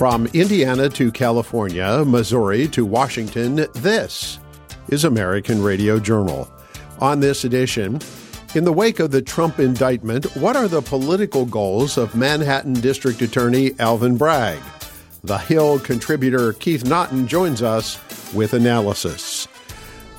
From Indiana to California, Missouri to Washington, this is American Radio Journal. On this edition, in the wake of the Trump indictment, what are the political goals of Manhattan District Attorney Alvin Bragg? The Hill contributor Keith Naughton joins us with analysis.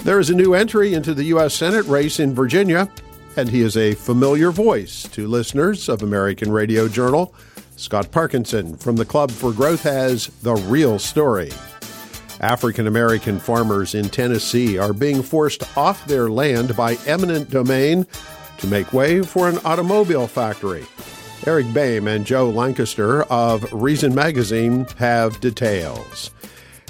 There is a new entry into the U.S. Senate race in Virginia, and he is a familiar voice to listeners of American Radio Journal. Scott Parkinson from the Club for Growth has the real story. African American farmers in Tennessee are being forced off their land by eminent domain to make way for an automobile factory. Eric Boehm and Joe Lancaster of Reason Magazine have details.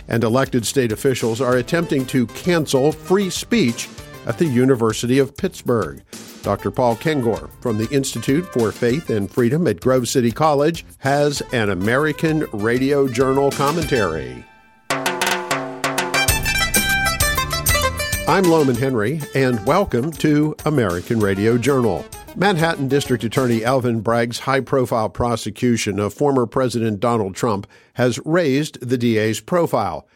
And elected state officials are attempting to cancel free speech at the University of Pittsburgh. Dr. Paul Kengor from the Institute for Faith and Freedom at Grove City College has an American Radio Journal commentary. I'm Lowman Henry, and welcome to American Radio Journal. Manhattan District Attorney Alvin Bragg's high profile prosecution of former President Donald Trump has raised the DA's profile.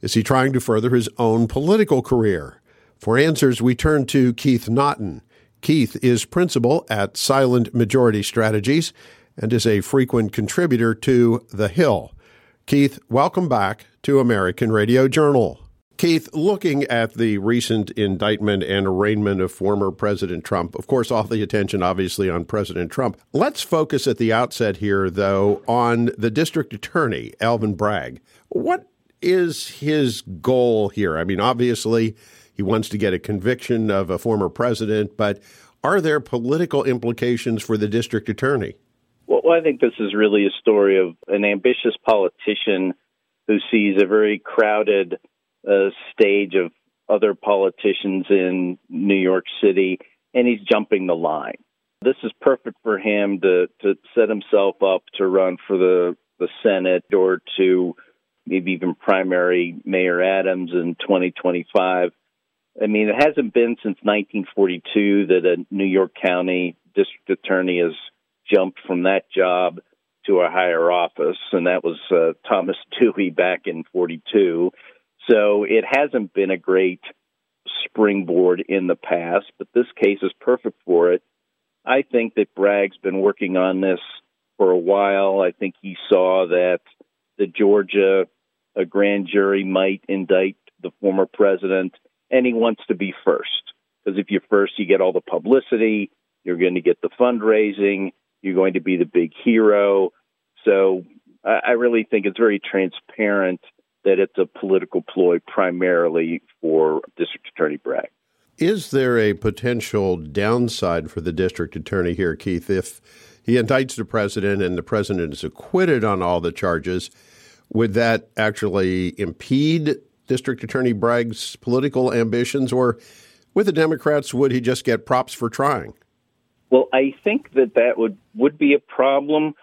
Is he trying to further his own political career? For answers, we turn to Keith Naughton. Keith is principal at Silent Majority Strategies and is a frequent contributor to The Hill. Keith, welcome back to American Radio Journal. Keith, looking at the recent indictment and arraignment of former President Trump, of course, all the attention obviously on President Trump. Let's focus at the outset here, though, on the district attorney, Alvin Bragg. What is his goal here? I mean, obviously, he wants to get a conviction of a former president, but are there political implications for the district attorney? Well, I think this is really a story of an ambitious politician who sees a very crowded uh, stage of other politicians in New York City, and he's jumping the line. This is perfect for him to, to set himself up to run for the, the Senate or to maybe even primary Mayor Adams in 2025. I mean, it hasn't been since 1942 that a New York County district attorney has jumped from that job to a higher office, and that was uh, Thomas Dewey back in 42. So it hasn't been a great springboard in the past, but this case is perfect for it. I think that Bragg's been working on this for a while. I think he saw that the Georgia grand jury might indict the former president and he wants to be first. Because if you're first, you get all the publicity, you're going to get the fundraising, you're going to be the big hero. So I really think it's very transparent that it's a political ploy primarily for District Attorney Bragg. Is there a potential downside for the district attorney here, Keith, if he indicts the president and the president is acquitted on all the charges? Would that actually impede District Attorney Bragg's political ambitions, or with the Democrats, would he just get props for trying? Well, I think that that would would be a problem,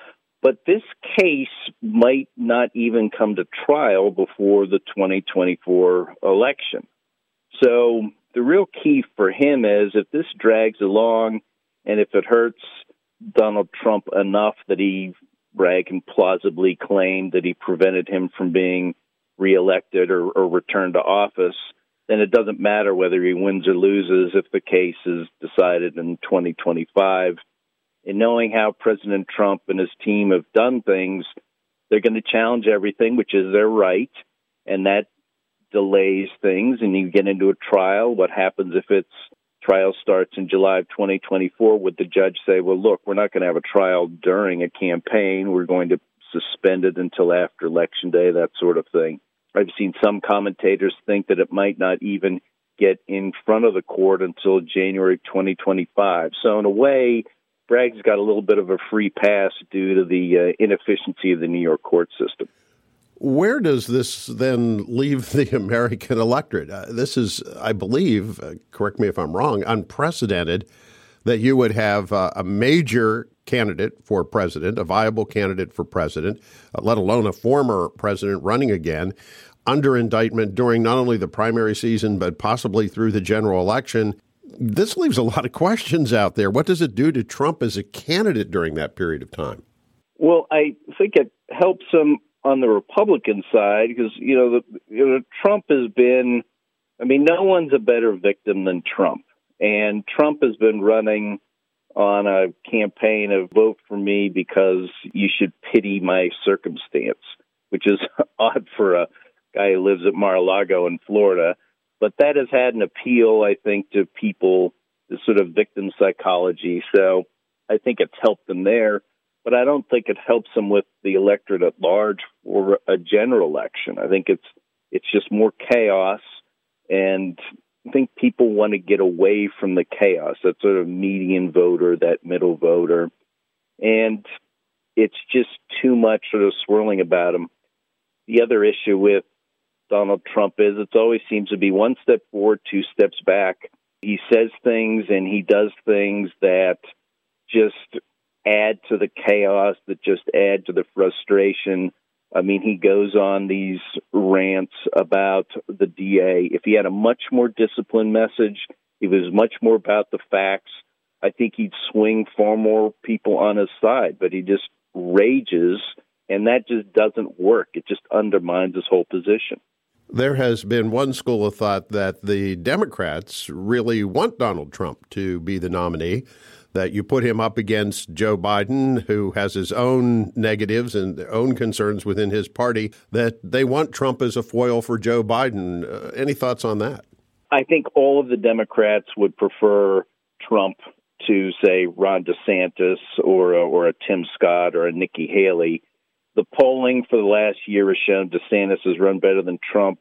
but this case might not even come to trial before the 2024 election. So the real key for him is if this drags along and if it hurts Donald Trump enough that he Bragg can plausibly claim that he prevented him from being reelected or, or returned to office, then it doesn't matter whether he wins or loses if the case is decided in 2025. And knowing how President Trump and his team have done things, they're going to challenge everything, which is their right, and that delays things. And you get into a trial. What happens if its trial starts in July of 2024? Would the judge say, "Well, look, we're not going to have a trial during a campaign. We're going to suspend it until after election day, that sort of thing. I've seen some commentators think that it might not even get in front of the court until January 2025. So, in a way, Bragg's got a little bit of a free pass due to the uh, inefficiency of the New York court system. Where does this then leave the American electorate? Uh, this is, I believe, uh, correct me if I'm wrong, unprecedented that you would have uh, a major candidate for president, a viable candidate for president, uh, let alone a former president running again, under indictment during not only the primary season, but possibly through the general election. This leaves a lot of questions out there. What does it do to Trump as a candidate during that period of time? Well, I think it helps him on the Republican side, because you know, the, you know, Trump has been. I mean, no one's a better victim than Trump, and Trump has been running on a campaign of vote for me because you should pity my circumstance, which is odd for a guy who lives at Mar-a-Lago in Florida. But that has had an appeal, I think, to people, the sort of victim psychology. So I think it's helped them there but I don't think it helps them with the electorate at large for a general election. I think it's it's just more chaos, and think people want to get away from the chaos. That sort of median voter, that middle voter, and it's just too much sort of swirling about them. The other issue with Donald Trump is it always seems to be one step forward, two steps back. He says things and he does things that just add to the chaos, that just add to the frustration. I mean, he goes on these rants about the DA. If he had a much more disciplined message, he was much more about the facts. I think he'd swing far more people on his side, but he just rages, and that just doesn't work. It just undermines his whole position. There has been one school of thought that the Democrats really want Donald Trump to be the nominee that you put him up against Joe Biden, who has his own negatives and own concerns within his party, that they want Trump as a foil for Joe Biden. Uh, any thoughts on that? I think all of the Democrats would prefer Trump to, say, Ron DeSantis or a, or a Tim Scott or a Nikki Haley. The polling for the last year has shown DeSantis has run better than Trump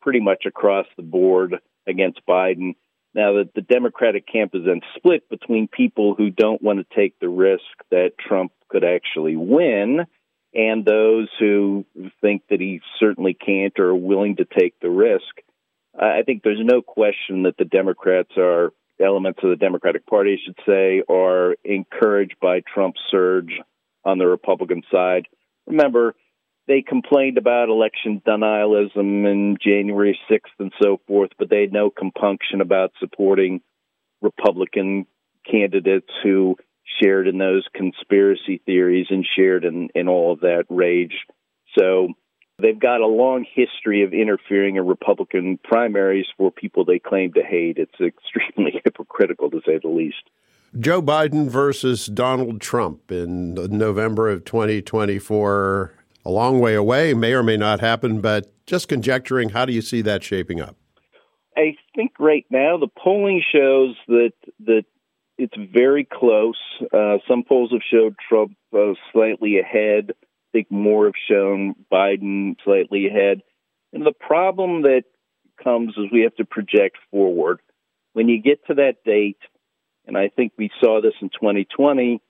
pretty much across the board against Biden. Now that the Democratic camp is then split between people who don't want to take the risk that Trump could actually win and those who think that he certainly can't or are willing to take the risk. I think there's no question that the Democrats are elements of the Democratic Party, I should say, are encouraged by Trump's surge on the Republican side. Remember, they complained about election denialism in January 6th and so forth, but they had no compunction about supporting Republican candidates who shared in those conspiracy theories and shared in, in all of that rage. So they've got a long history of interfering in Republican primaries for people they claim to hate. It's extremely hypocritical, to say the least. Joe Biden versus Donald Trump in November of 2024 a long way away, may or may not happen, but just conjecturing, how do you see that shaping up? I think right now the polling shows that that it's very close. Uh, some polls have showed Trump uh, slightly ahead. I think more have shown Biden slightly ahead. And the problem that comes is we have to project forward. When you get to that date, and I think we saw this in 2020,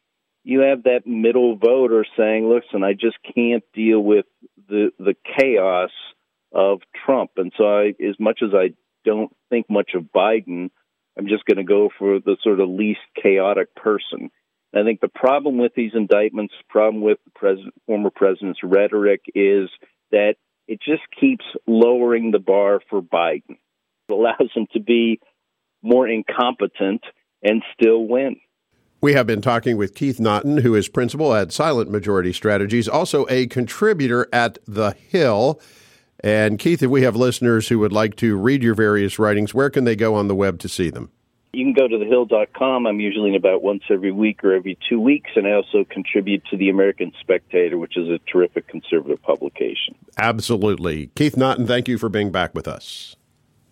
you have that middle voter saying, "Listen, I just can't deal with the the chaos of Trump." And so, I, as much as I don't think much of Biden, I'm just going to go for the sort of least chaotic person. I think the problem with these indictments, problem with the president, former president's rhetoric, is that it just keeps lowering the bar for Biden. It allows him to be more incompetent and still win. We have been talking with Keith Naughton, who is principal at Silent Majority Strategies, also a contributor at The Hill. And Keith, if we have listeners who would like to read your various writings, where can they go on the web to see them? You can go to thehill.com. I'm usually in about once every week or every two weeks, and I also contribute to the American Spectator, which is a terrific conservative publication. Absolutely. Keith Naughton, thank you for being back with us.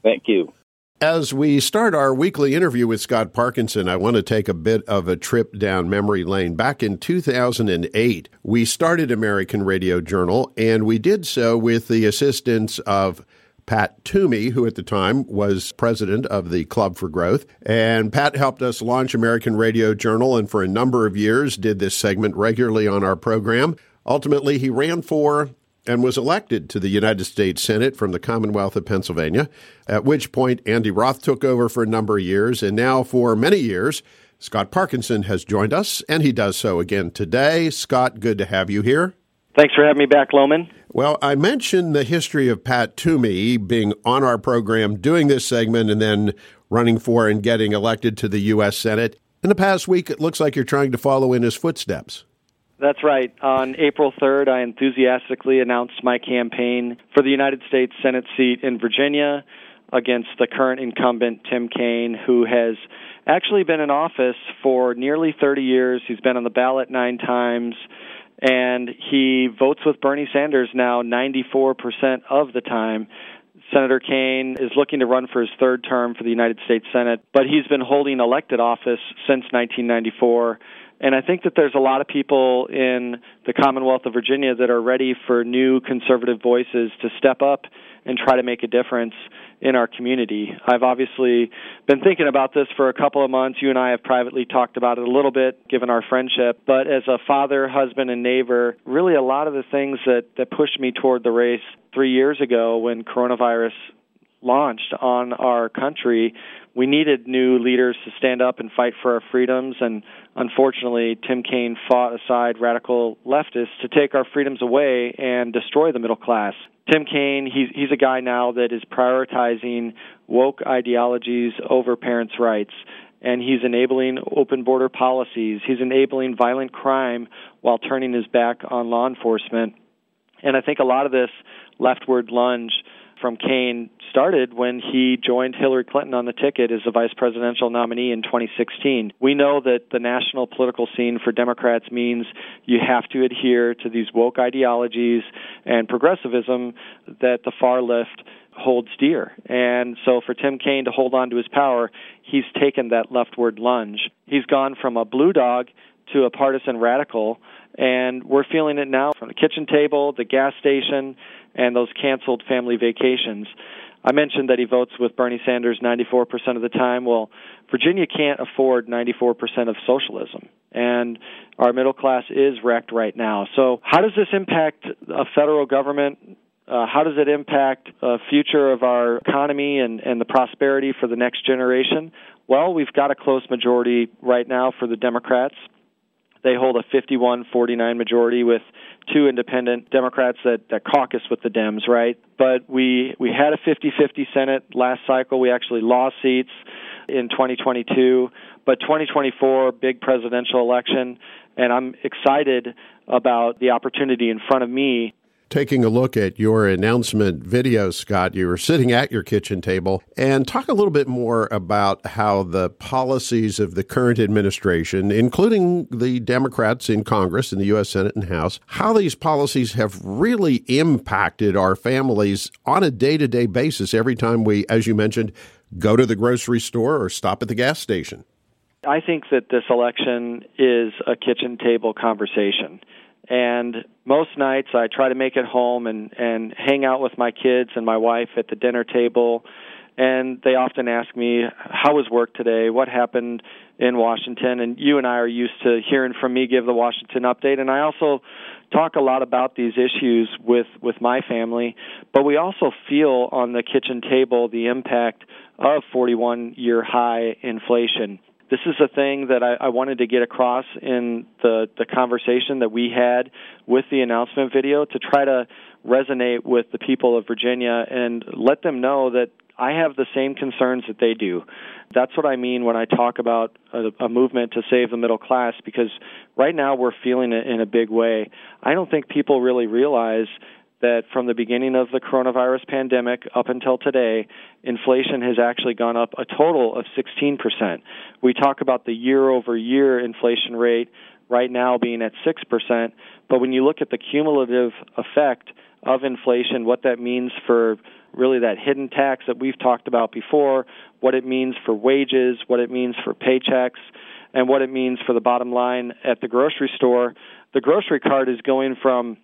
Thank you. As we start our weekly interview with Scott Parkinson, I want to take a bit of a trip down memory lane. Back in 2008, we started American Radio Journal, and we did so with the assistance of Pat Toomey, who at the time was president of the Club for Growth. And Pat helped us launch American Radio Journal, and for a number of years did this segment regularly on our program. Ultimately, he ran for and was elected to the United States Senate from the Commonwealth of Pennsylvania, at which point Andy Roth took over for a number of years. And now, for many years, Scott Parkinson has joined us, and he does so again today. Scott, good to have you here. Thanks for having me back, Lowman. Well, I mentioned the history of Pat Toomey being on our program, doing this segment, and then running for and getting elected to the U.S. Senate. In the past week, it looks like you're trying to follow in his footsteps. That's right. On April 3rd, I enthusiastically announced my campaign for the United States Senate seat in Virginia against the current incumbent, Tim Kaine, who has actually been in office for nearly 30 years. He's been on the ballot nine times, and he votes with Bernie Sanders now 94% of the time. Senator Kaine is looking to run for his third term for the United States Senate, but he's been holding elected office since 1994 and I think that there's a lot of people in the Commonwealth of Virginia that are ready for new conservative voices to step up and try to make a difference in our community. I've obviously been thinking about this for a couple of months. You and I have privately talked about it a little bit given our friendship, but as a father, husband and neighbor, really a lot of the things that that pushed me toward the race 3 years ago when coronavirus launched on our country, we needed new leaders to stand up and fight for our freedoms. And unfortunately, Tim Kaine fought aside radical leftists to take our freedoms away and destroy the middle class. Tim Kaine, he's, he's a guy now that is prioritizing woke ideologies over parents' rights. And he's enabling open border policies. He's enabling violent crime while turning his back on law enforcement. And I think a lot of this leftward lunge from Kaine started when he joined Hillary Clinton on the ticket as the vice presidential nominee in 2016. We know that the national political scene for Democrats means you have to adhere to these woke ideologies and progressivism that the far left holds dear. And so for Tim Kaine to hold on to his power, he's taken that leftward lunge. He's gone from a blue dog to a partisan radical, and we're feeling it now from the kitchen table, the gas station, and those canceled family vacations. I mentioned that he votes with Bernie Sanders 94% of the time. Well, Virginia can't afford 94% of socialism, and our middle class is wrecked right now. So, how does this impact a federal government? Uh, how does it impact the future of our economy and, and the prosperity for the next generation? Well, we've got a close majority right now for the Democrats. They hold a 51 49 majority with two independent Democrats that, that caucus with the Dems, right? But we, we had a 50 50 Senate last cycle. We actually lost seats in 2022. But 2024, big presidential election, and I'm excited about the opportunity in front of me taking a look at your announcement video, Scott. You were sitting at your kitchen table and talk a little bit more about how the policies of the current administration, including the Democrats in Congress, in the U.S. Senate and House, how these policies have really impacted our families on a day to day basis every time we, as you mentioned, go to the grocery store or stop at the gas station. I think that this election is a kitchen table conversation. And most nights I try to make it home and and hang out with my kids and my wife at the dinner table. And they often ask me how was work today? What happened in Washington? And you and I are used to hearing from me give the Washington update. And I also talk a lot about these issues with with my family. But we also feel on the kitchen table the impact of 41 year high inflation this is a thing that I, I wanted to get across in the, the conversation that we had with the announcement video to try to resonate with the people of Virginia and let them know that I have the same concerns that they do. That's what I mean when I talk about a, a movement to save the middle class because right now we're feeling it in a big way. I don't think people really realize that from the beginning of the coronavirus pandemic up until today, inflation has actually gone up a total of 16%. We talk about the year over year inflation rate right now being at 6%, but when you look at the cumulative effect of inflation, what that means for really that hidden tax that we've talked about before, what it means for wages, what it means for paychecks, and what it means for the bottom line at the grocery store, the grocery cart is going from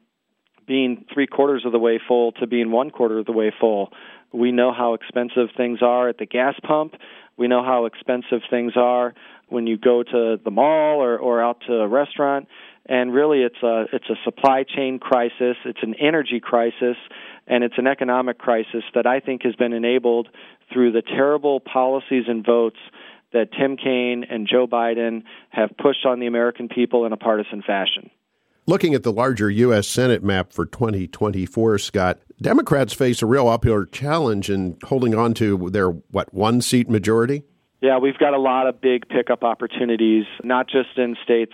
being three quarters of the way full to being one quarter of the way full. We know how expensive things are at the gas pump. We know how expensive things are when you go to the mall or, or out to a restaurant. And really, it's a it's a supply chain crisis. It's an energy crisis, and it's an economic crisis that I think has been enabled through the terrible policies and votes that Tim Kaine and Joe Biden have pushed on the American people in a partisan fashion. Looking at the larger U.S. Senate map for 2024, Scott, Democrats face a real uphill challenge in holding on to their, what, one seat majority? Yeah, we've got a lot of big pickup opportunities, not just in states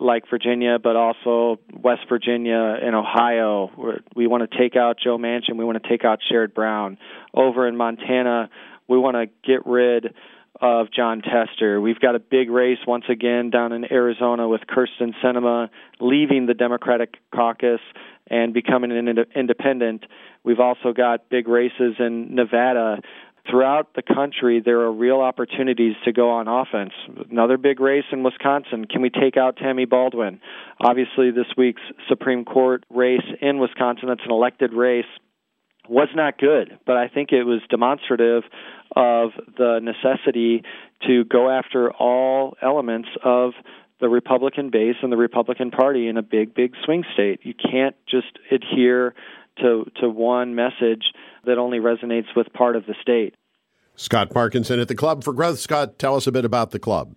like Virginia, but also West Virginia and Ohio. We want to take out Joe Manchin. We want to take out Sherrod Brown. Over in Montana, we want to get rid of Jon Tester. We've got a big race once again down in Arizona with Kyrsten Sinema leaving the Democratic caucus and becoming an independent. We've also got big races in Nevada. Throughout the country, there are real opportunities to go on offense. Another big race in Wisconsin. Can we take out Tammy Baldwin? Obviously, this week's Supreme Court race in Wisconsin, that's an elected race, was not good, but I think it was demonstrative of the necessity to go after all elements of the Republican base and the Republican Party in a big, big swing state. You can't just adhere to to one message that only resonates with part of the state. Scott Parkinson at the Club for Growth. Scott, tell us a bit about the club.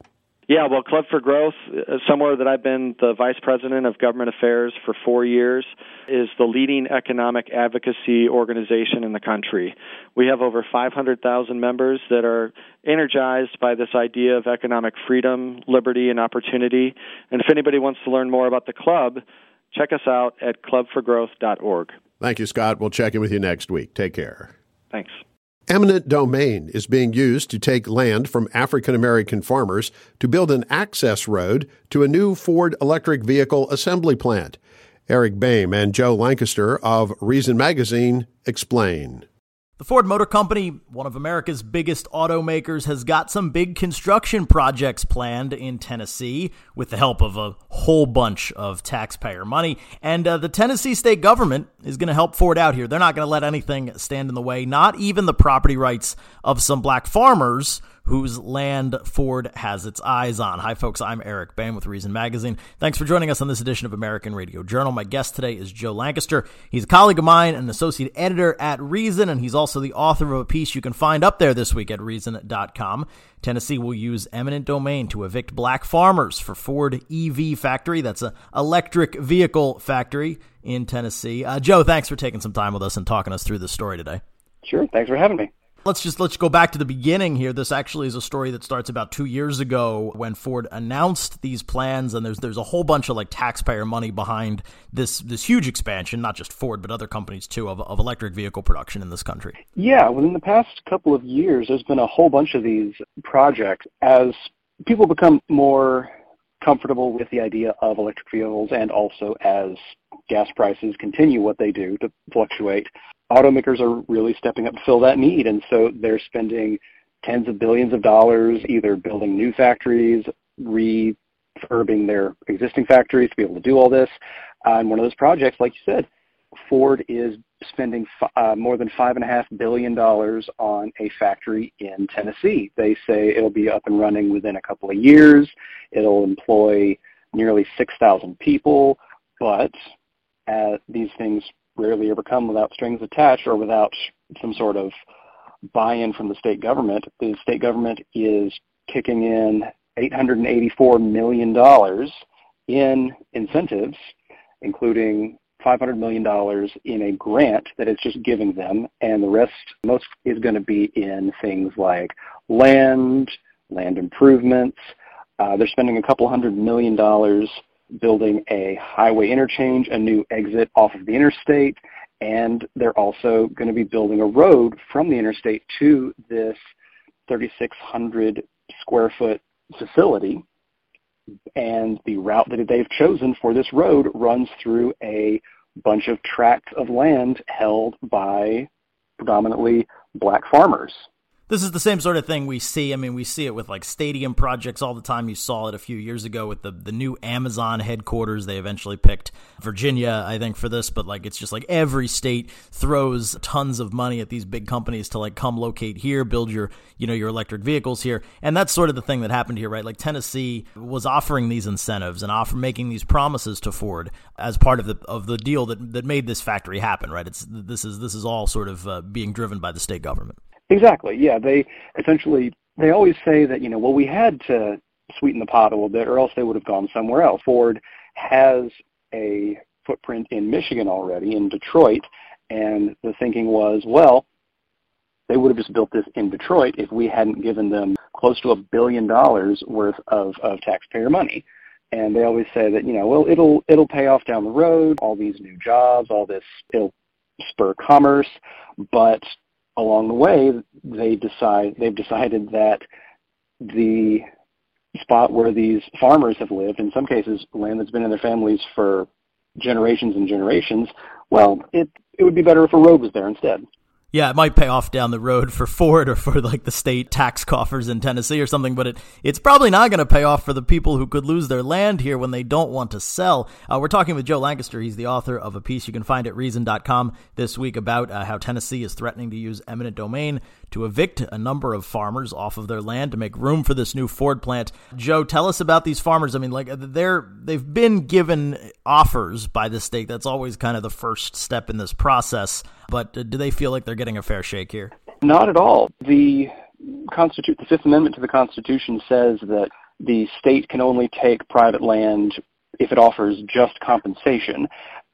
Yeah, well, Club for Growth, uh, somewhere that I've been the vice president of government affairs for four years, is the leading economic advocacy organization in the country. We have over 500,000 members that are energized by this idea of economic freedom, liberty, and opportunity. And if anybody wants to learn more about the club, check us out at clubforgrowth.org. Thank you, Scott. We'll check in with you next week. Take care. Thanks. Eminent domain is being used to take land from African American farmers to build an access road to a new Ford electric vehicle assembly plant. Eric Boehm and Joe Lancaster of Reason Magazine explain. The Ford Motor Company, one of America's biggest automakers, has got some big construction projects planned in Tennessee with the help of a whole bunch of taxpayer money. And uh, the Tennessee state government is going to help Ford out here. They're not going to let anything stand in the way, not even the property rights of some black farmers whose land Ford has its eyes on. Hi, folks. I'm Eric Boehm with Reason Magazine. Thanks for joining us on this edition of American Radio Journal. My guest today is Joe Lancaster. He's a colleague of mine, an associate editor at Reason, and he's also the author of a piece you can find up there this week at Reason.com. Tennessee will use eminent domain to evict black farmers for Ford EV factory. That's an electric vehicle factory in Tennessee. Uh, Joe, thanks for taking some time with us and talking us through this story today. Sure. Thanks for having me. Let's just let's go back to the beginning here. This actually is a story that starts about two years ago when Ford announced these plans, and there's there's a whole bunch of like taxpayer money behind this this huge expansion, not just Ford but other companies too, of, of electric vehicle production in this country. Yeah, within the past couple of years, there's been a whole bunch of these projects as people become more comfortable with the idea of electric vehicles and also as gas prices continue what they do to fluctuate automakers are really stepping up to fill that need. And so they're spending tens of billions of dollars either building new factories, refurbing their existing factories to be able to do all this. Uh, and one of those projects, like you said, Ford is spending uh, more than five and a half billion dollars on a factory in Tennessee. They say it'll be up and running within a couple of years. It'll employ nearly 6,000 people, but uh, these things rarely ever come without strings attached or without some sort of buy-in from the state government. The state government is kicking in $884 million in incentives, including $500 million in a grant that it's just giving them, and the rest, most is going to be in things like land, land improvements. Uh, they're spending a couple hundred million dollars building a highway interchange, a new exit off of the interstate, and they're also going to be building a road from the interstate to this 3,600 square foot facility. And the route that they've chosen for this road runs through a bunch of tracts of land held by predominantly black farmers this is the same sort of thing we see. I mean, we see it with like stadium projects all the time. You saw it a few years ago with the the new Amazon headquarters. They eventually picked Virginia, I think, for this, but like it's just like every state throws tons of money at these big companies to like come locate here, build your you know your electric vehicles here, and that's sort of the thing that happened here, right? Like Tennessee was offering these incentives and offer making these promises to Ford as part of the of the deal that that made this factory happen, right? It's this is this is all sort of uh, being driven by the state government. Exactly. Yeah, they essentially they always say that you know well we had to sweeten the pot a little bit or else they would have gone somewhere else. Ford has a footprint in Michigan already in Detroit, and the thinking was well they would have just built this in Detroit if we hadn't given them close to a billion dollars worth of, of taxpayer money. and they always say that you know well it'll it'll pay off down the road all these new jobs all this it'll spur commerce but along the way they decide they've decided that the spot where these farmers have lived in some cases land that's been in their families for generations and generations well it it would be better if a road was there instead yeah, it might pay off down the road for Ford or for like the state tax coffers in Tennessee or something, but it, it's probably not going to pay off for the people who could lose their land here when they don't want to sell. Uh, we're talking with Joe Lancaster. He's the author of a piece you can find at Reason.com this week about uh, how Tennessee is threatening to use eminent domain to evict a number of farmers off of their land to make room for this new Ford plant. Joe, tell us about these farmers. I mean, like they're they've been given offers by the state. That's always kind of the first step in this process. But do they feel like they're getting a fair shake here? Not at all. The Constitu- the Fifth Amendment to the Constitution says that the state can only take private land if it offers just compensation,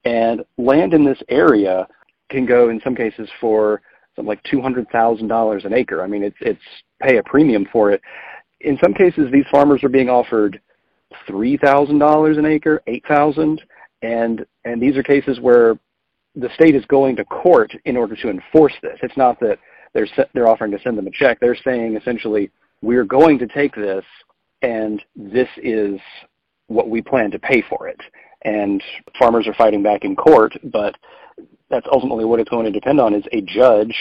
and land in this area can go in some cases for something like two hundred thousand dollars an acre. I mean, it's it's pay a premium for it. In some cases, these farmers are being offered three thousand dollars an acre, eight thousand, and and these are cases where the state is going to court in order to enforce this. It's not that they're they're offering to send them a check. They're saying essentially, we're going to take this, and this is what we plan to pay for it. And farmers are fighting back in court, but that's ultimately what it's going to depend on is a judge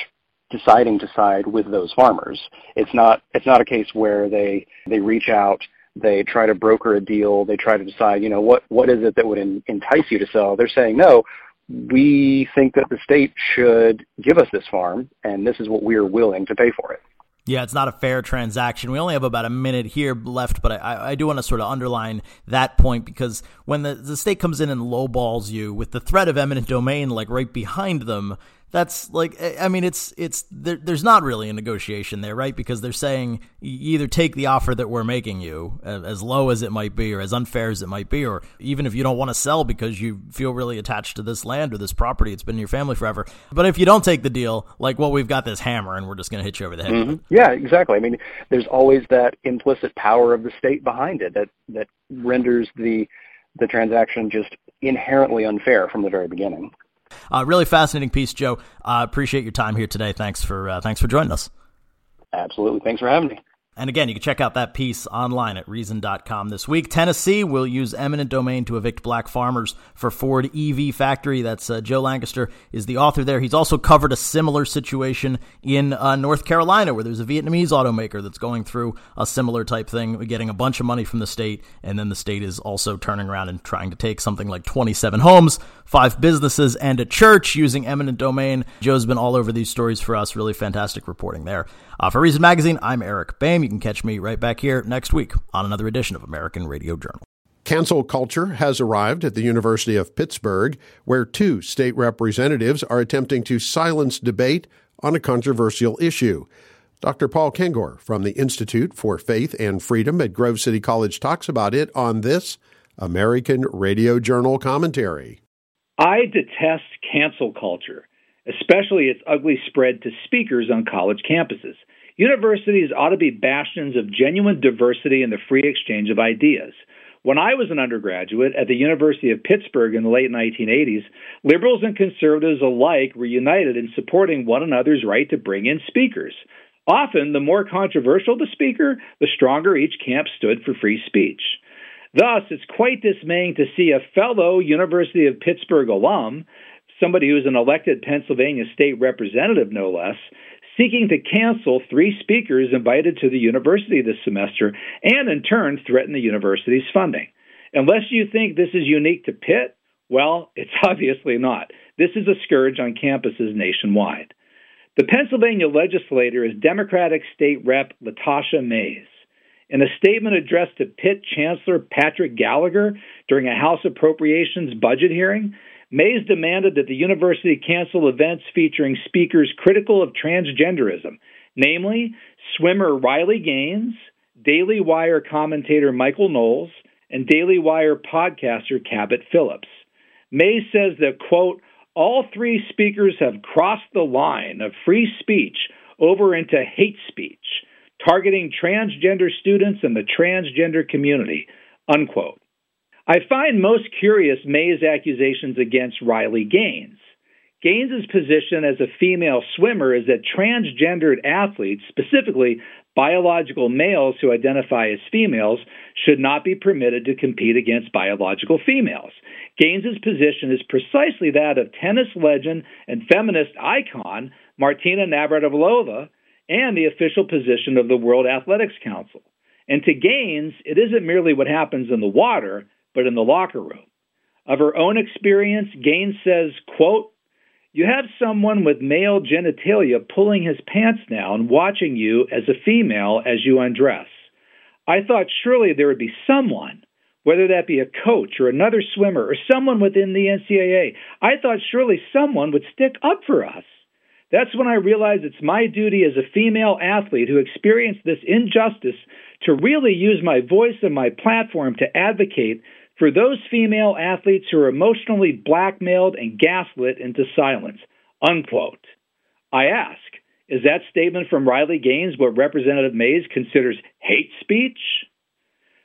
deciding to side with those farmers. It's not it's not a case where they they reach out, they try to broker a deal, they try to decide, you know, what what is it that would in, entice you to sell. They're saying, "No, we think that the state should give us this farm and this is what we are willing to pay for it." Yeah, it's not a fair transaction. We only have about a minute here left, but I, I do want to sort of underline that point because when the, the state comes in and lowballs you with the threat of eminent domain like right behind them, that's like I mean it's it's there, there's not really a negotiation there, right? Because they're saying you either take the offer that we're making you, as low as it might be, or as unfair as it might be, or even if you don't want to sell because you feel really attached to this land or this property, it's been in your family forever. But if you don't take the deal, like well, we've got this hammer and we're just going to hit you over the head. Mm-hmm. Yeah, exactly. I mean, there's always that implicit power of the state behind it that that renders the the transaction just inherently unfair from the very beginning. Uh, really fascinating piece, Joe. Uh, appreciate your time here today. Thanks for uh, thanks for joining us. Absolutely. Thanks for having me. And again, you can check out that piece online at Reason.com this week. Tennessee will use eminent domain to evict black farmers for Ford EV factory. That's uh, Joe Lancaster is the author there. He's also covered a similar situation in uh, North Carolina where there's a Vietnamese automaker that's going through a similar type thing, getting a bunch of money from the state, and then the state is also turning around and trying to take something like 27 homes, five businesses, and a church using eminent domain. Joe's been all over these stories for us. Really fantastic reporting there. Uh, for Reason Magazine, I'm Eric Boehm. You can catch me right back here next week on another edition of American Radio Journal. Cancel culture has arrived at the University of Pittsburgh, where two state representatives are attempting to silence debate on a controversial issue. Dr. Paul Kengor from the Institute for Faith and Freedom at Grove City College talks about it on this American Radio Journal commentary. I detest cancel culture especially its ugly spread to speakers on college campuses. Universities ought to be bastions of genuine diversity and the free exchange of ideas. When I was an undergraduate at the University of Pittsburgh in the late 1980s, liberals and conservatives alike were united in supporting one another's right to bring in speakers. Often, the more controversial the speaker, the stronger each camp stood for free speech. Thus, it's quite dismaying to see a fellow University of Pittsburgh alum somebody who's an elected Pennsylvania state representative, no less, seeking to cancel three speakers invited to the university this semester and in turn threaten the university's funding. Unless you think this is unique to Pitt, well, it's obviously not. This is a scourge on campuses nationwide. The Pennsylvania legislator is Democratic State Rep La'Tasha Mayes. In a statement addressed to Pitt Chancellor Patrick Gallagher during a House Appropriations budget hearing, Mayes demanded that the university cancel events featuring speakers critical of transgenderism, namely swimmer Riley Gaines, Daily Wire commentator Michael Knowles, and Daily Wire podcaster Cabot Phillips. Mayes says that, quote, all three speakers have crossed the line of free speech over into hate speech, targeting transgender students and the transgender community, unquote. I find most curious May's accusations against Riley Gaines. Gaines's position as a female swimmer is that transgendered athletes, specifically biological males who identify as females, should not be permitted to compete against biological females. Gaines's position is precisely that of tennis legend and feminist icon Martina Navratilova and the official position of the World Athletics Council. And to Gaines, it isn't merely what happens in the water, but in the locker room. Of her own experience, Gaines says, quote, you have someone with male genitalia pulling his pants down, watching you as a female as you undress. I thought surely there would be someone, whether that be a coach or another swimmer or someone within the NCAA. I thought surely someone would stick up for us. That's when I realized it's my duty as a female athlete who experienced this injustice to really use my voice and my platform to advocate for those female athletes who are emotionally blackmailed and gaslit into silence. Unquote. I ask, is that statement from Riley Gaines what Representative Mayes considers hate speech?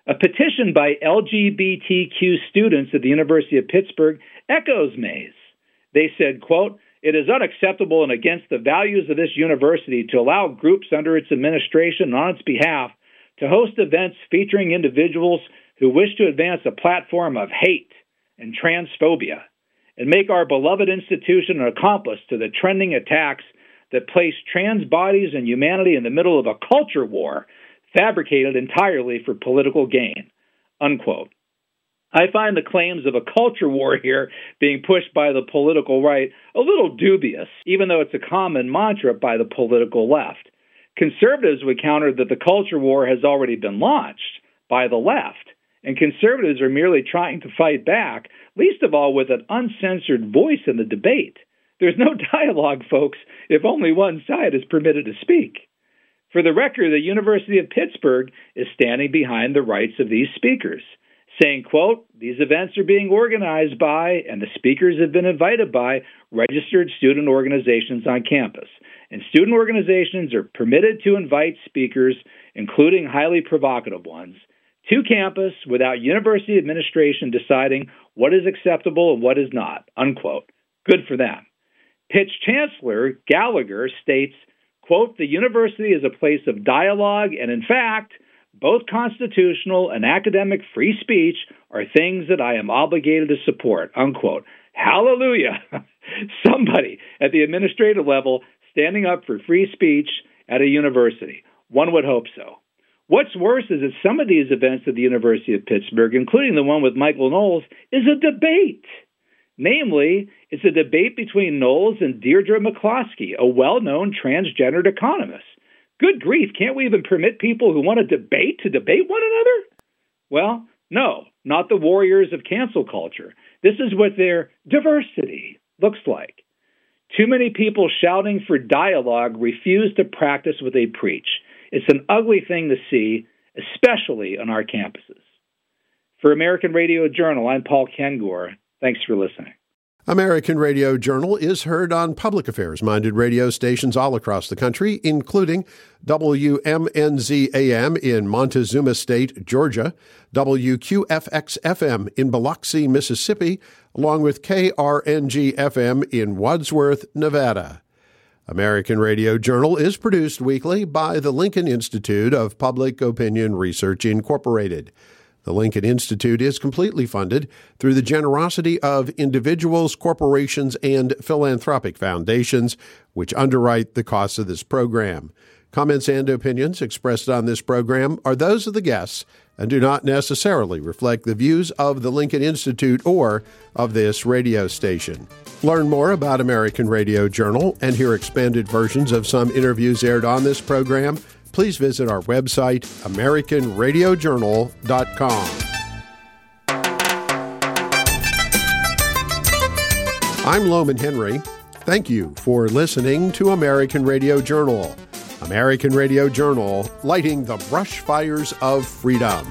A petition by LGBTQ students at the University of Pittsburgh echoes Mayes. They said, quote, it is unacceptable and against the values of this university to allow groups under its administration and on its behalf to host events featuring individuals who wish to advance a platform of hate and transphobia and make our beloved institution an accomplice to the trending attacks that place trans bodies and humanity in the middle of a culture war fabricated entirely for political gain. Unquote. I find the claims of a culture war here being pushed by the political right a little dubious, even though it's a common mantra by the political left. Conservatives would counter that the culture war has already been launched by the left and conservatives are merely trying to fight back, least of all with an uncensored voice in the debate. There's no dialogue, folks, if only one side is permitted to speak. For the record, the University of Pittsburgh is standing behind the rights of these speakers, saying, quote, these events are being organized by and the speakers have been invited by registered student organizations on campus. And student organizations are permitted to invite speakers, including highly provocative ones, to campus without university administration deciding what is acceptable and what is not. Unquote. Good for them. Pitt's Chancellor Gallagher states, quote, the university is a place of dialogue, and in fact, both constitutional and academic free speech are things that I am obligated to support. Unquote. Hallelujah. Somebody at the administrative level standing up for free speech at a university. One would hope so. What's worse is that some of these events at the University of Pittsburgh, including the one with Michael Knowles, is a debate. Namely, it's a debate between Knowles and Deirdre McCloskey, a well known transgendered economist. Good grief, can't we even permit people who want to debate to debate one another? Well, no, not the warriors of cancel culture. This is what their diversity looks like. Too many people shouting for dialogue refuse to practice what they preach. It's an ugly thing to see, especially on our campuses. For American Radio Journal, I'm Paul Kengor. Thanks for listening. American Radio Journal is heard on public affairs minded radio stations all across the country, including WMNZ AM in Montezuma State, Georgia, WQFX FM in Biloxi, Mississippi, along with KRNG FM in Wadsworth, Nevada. American Radio Journal is produced weekly by the Lincoln Institute of Public Opinion Research, Incorporated. The Lincoln Institute is completely funded through the generosity of individuals, corporations, and philanthropic foundations, which underwrite the costs of this program. Comments and opinions expressed on this program are those of the guests and do not necessarily reflect the views of the Lincoln Institute or of this radio station. Learn more about American Radio Journal and hear expanded versions of some interviews aired on this program. Please visit our website, AmericanRadioJournal.com. I'm Lowman Henry. Thank you for listening to American Radio Journal. American Radio Journal, lighting the brush fires of freedom.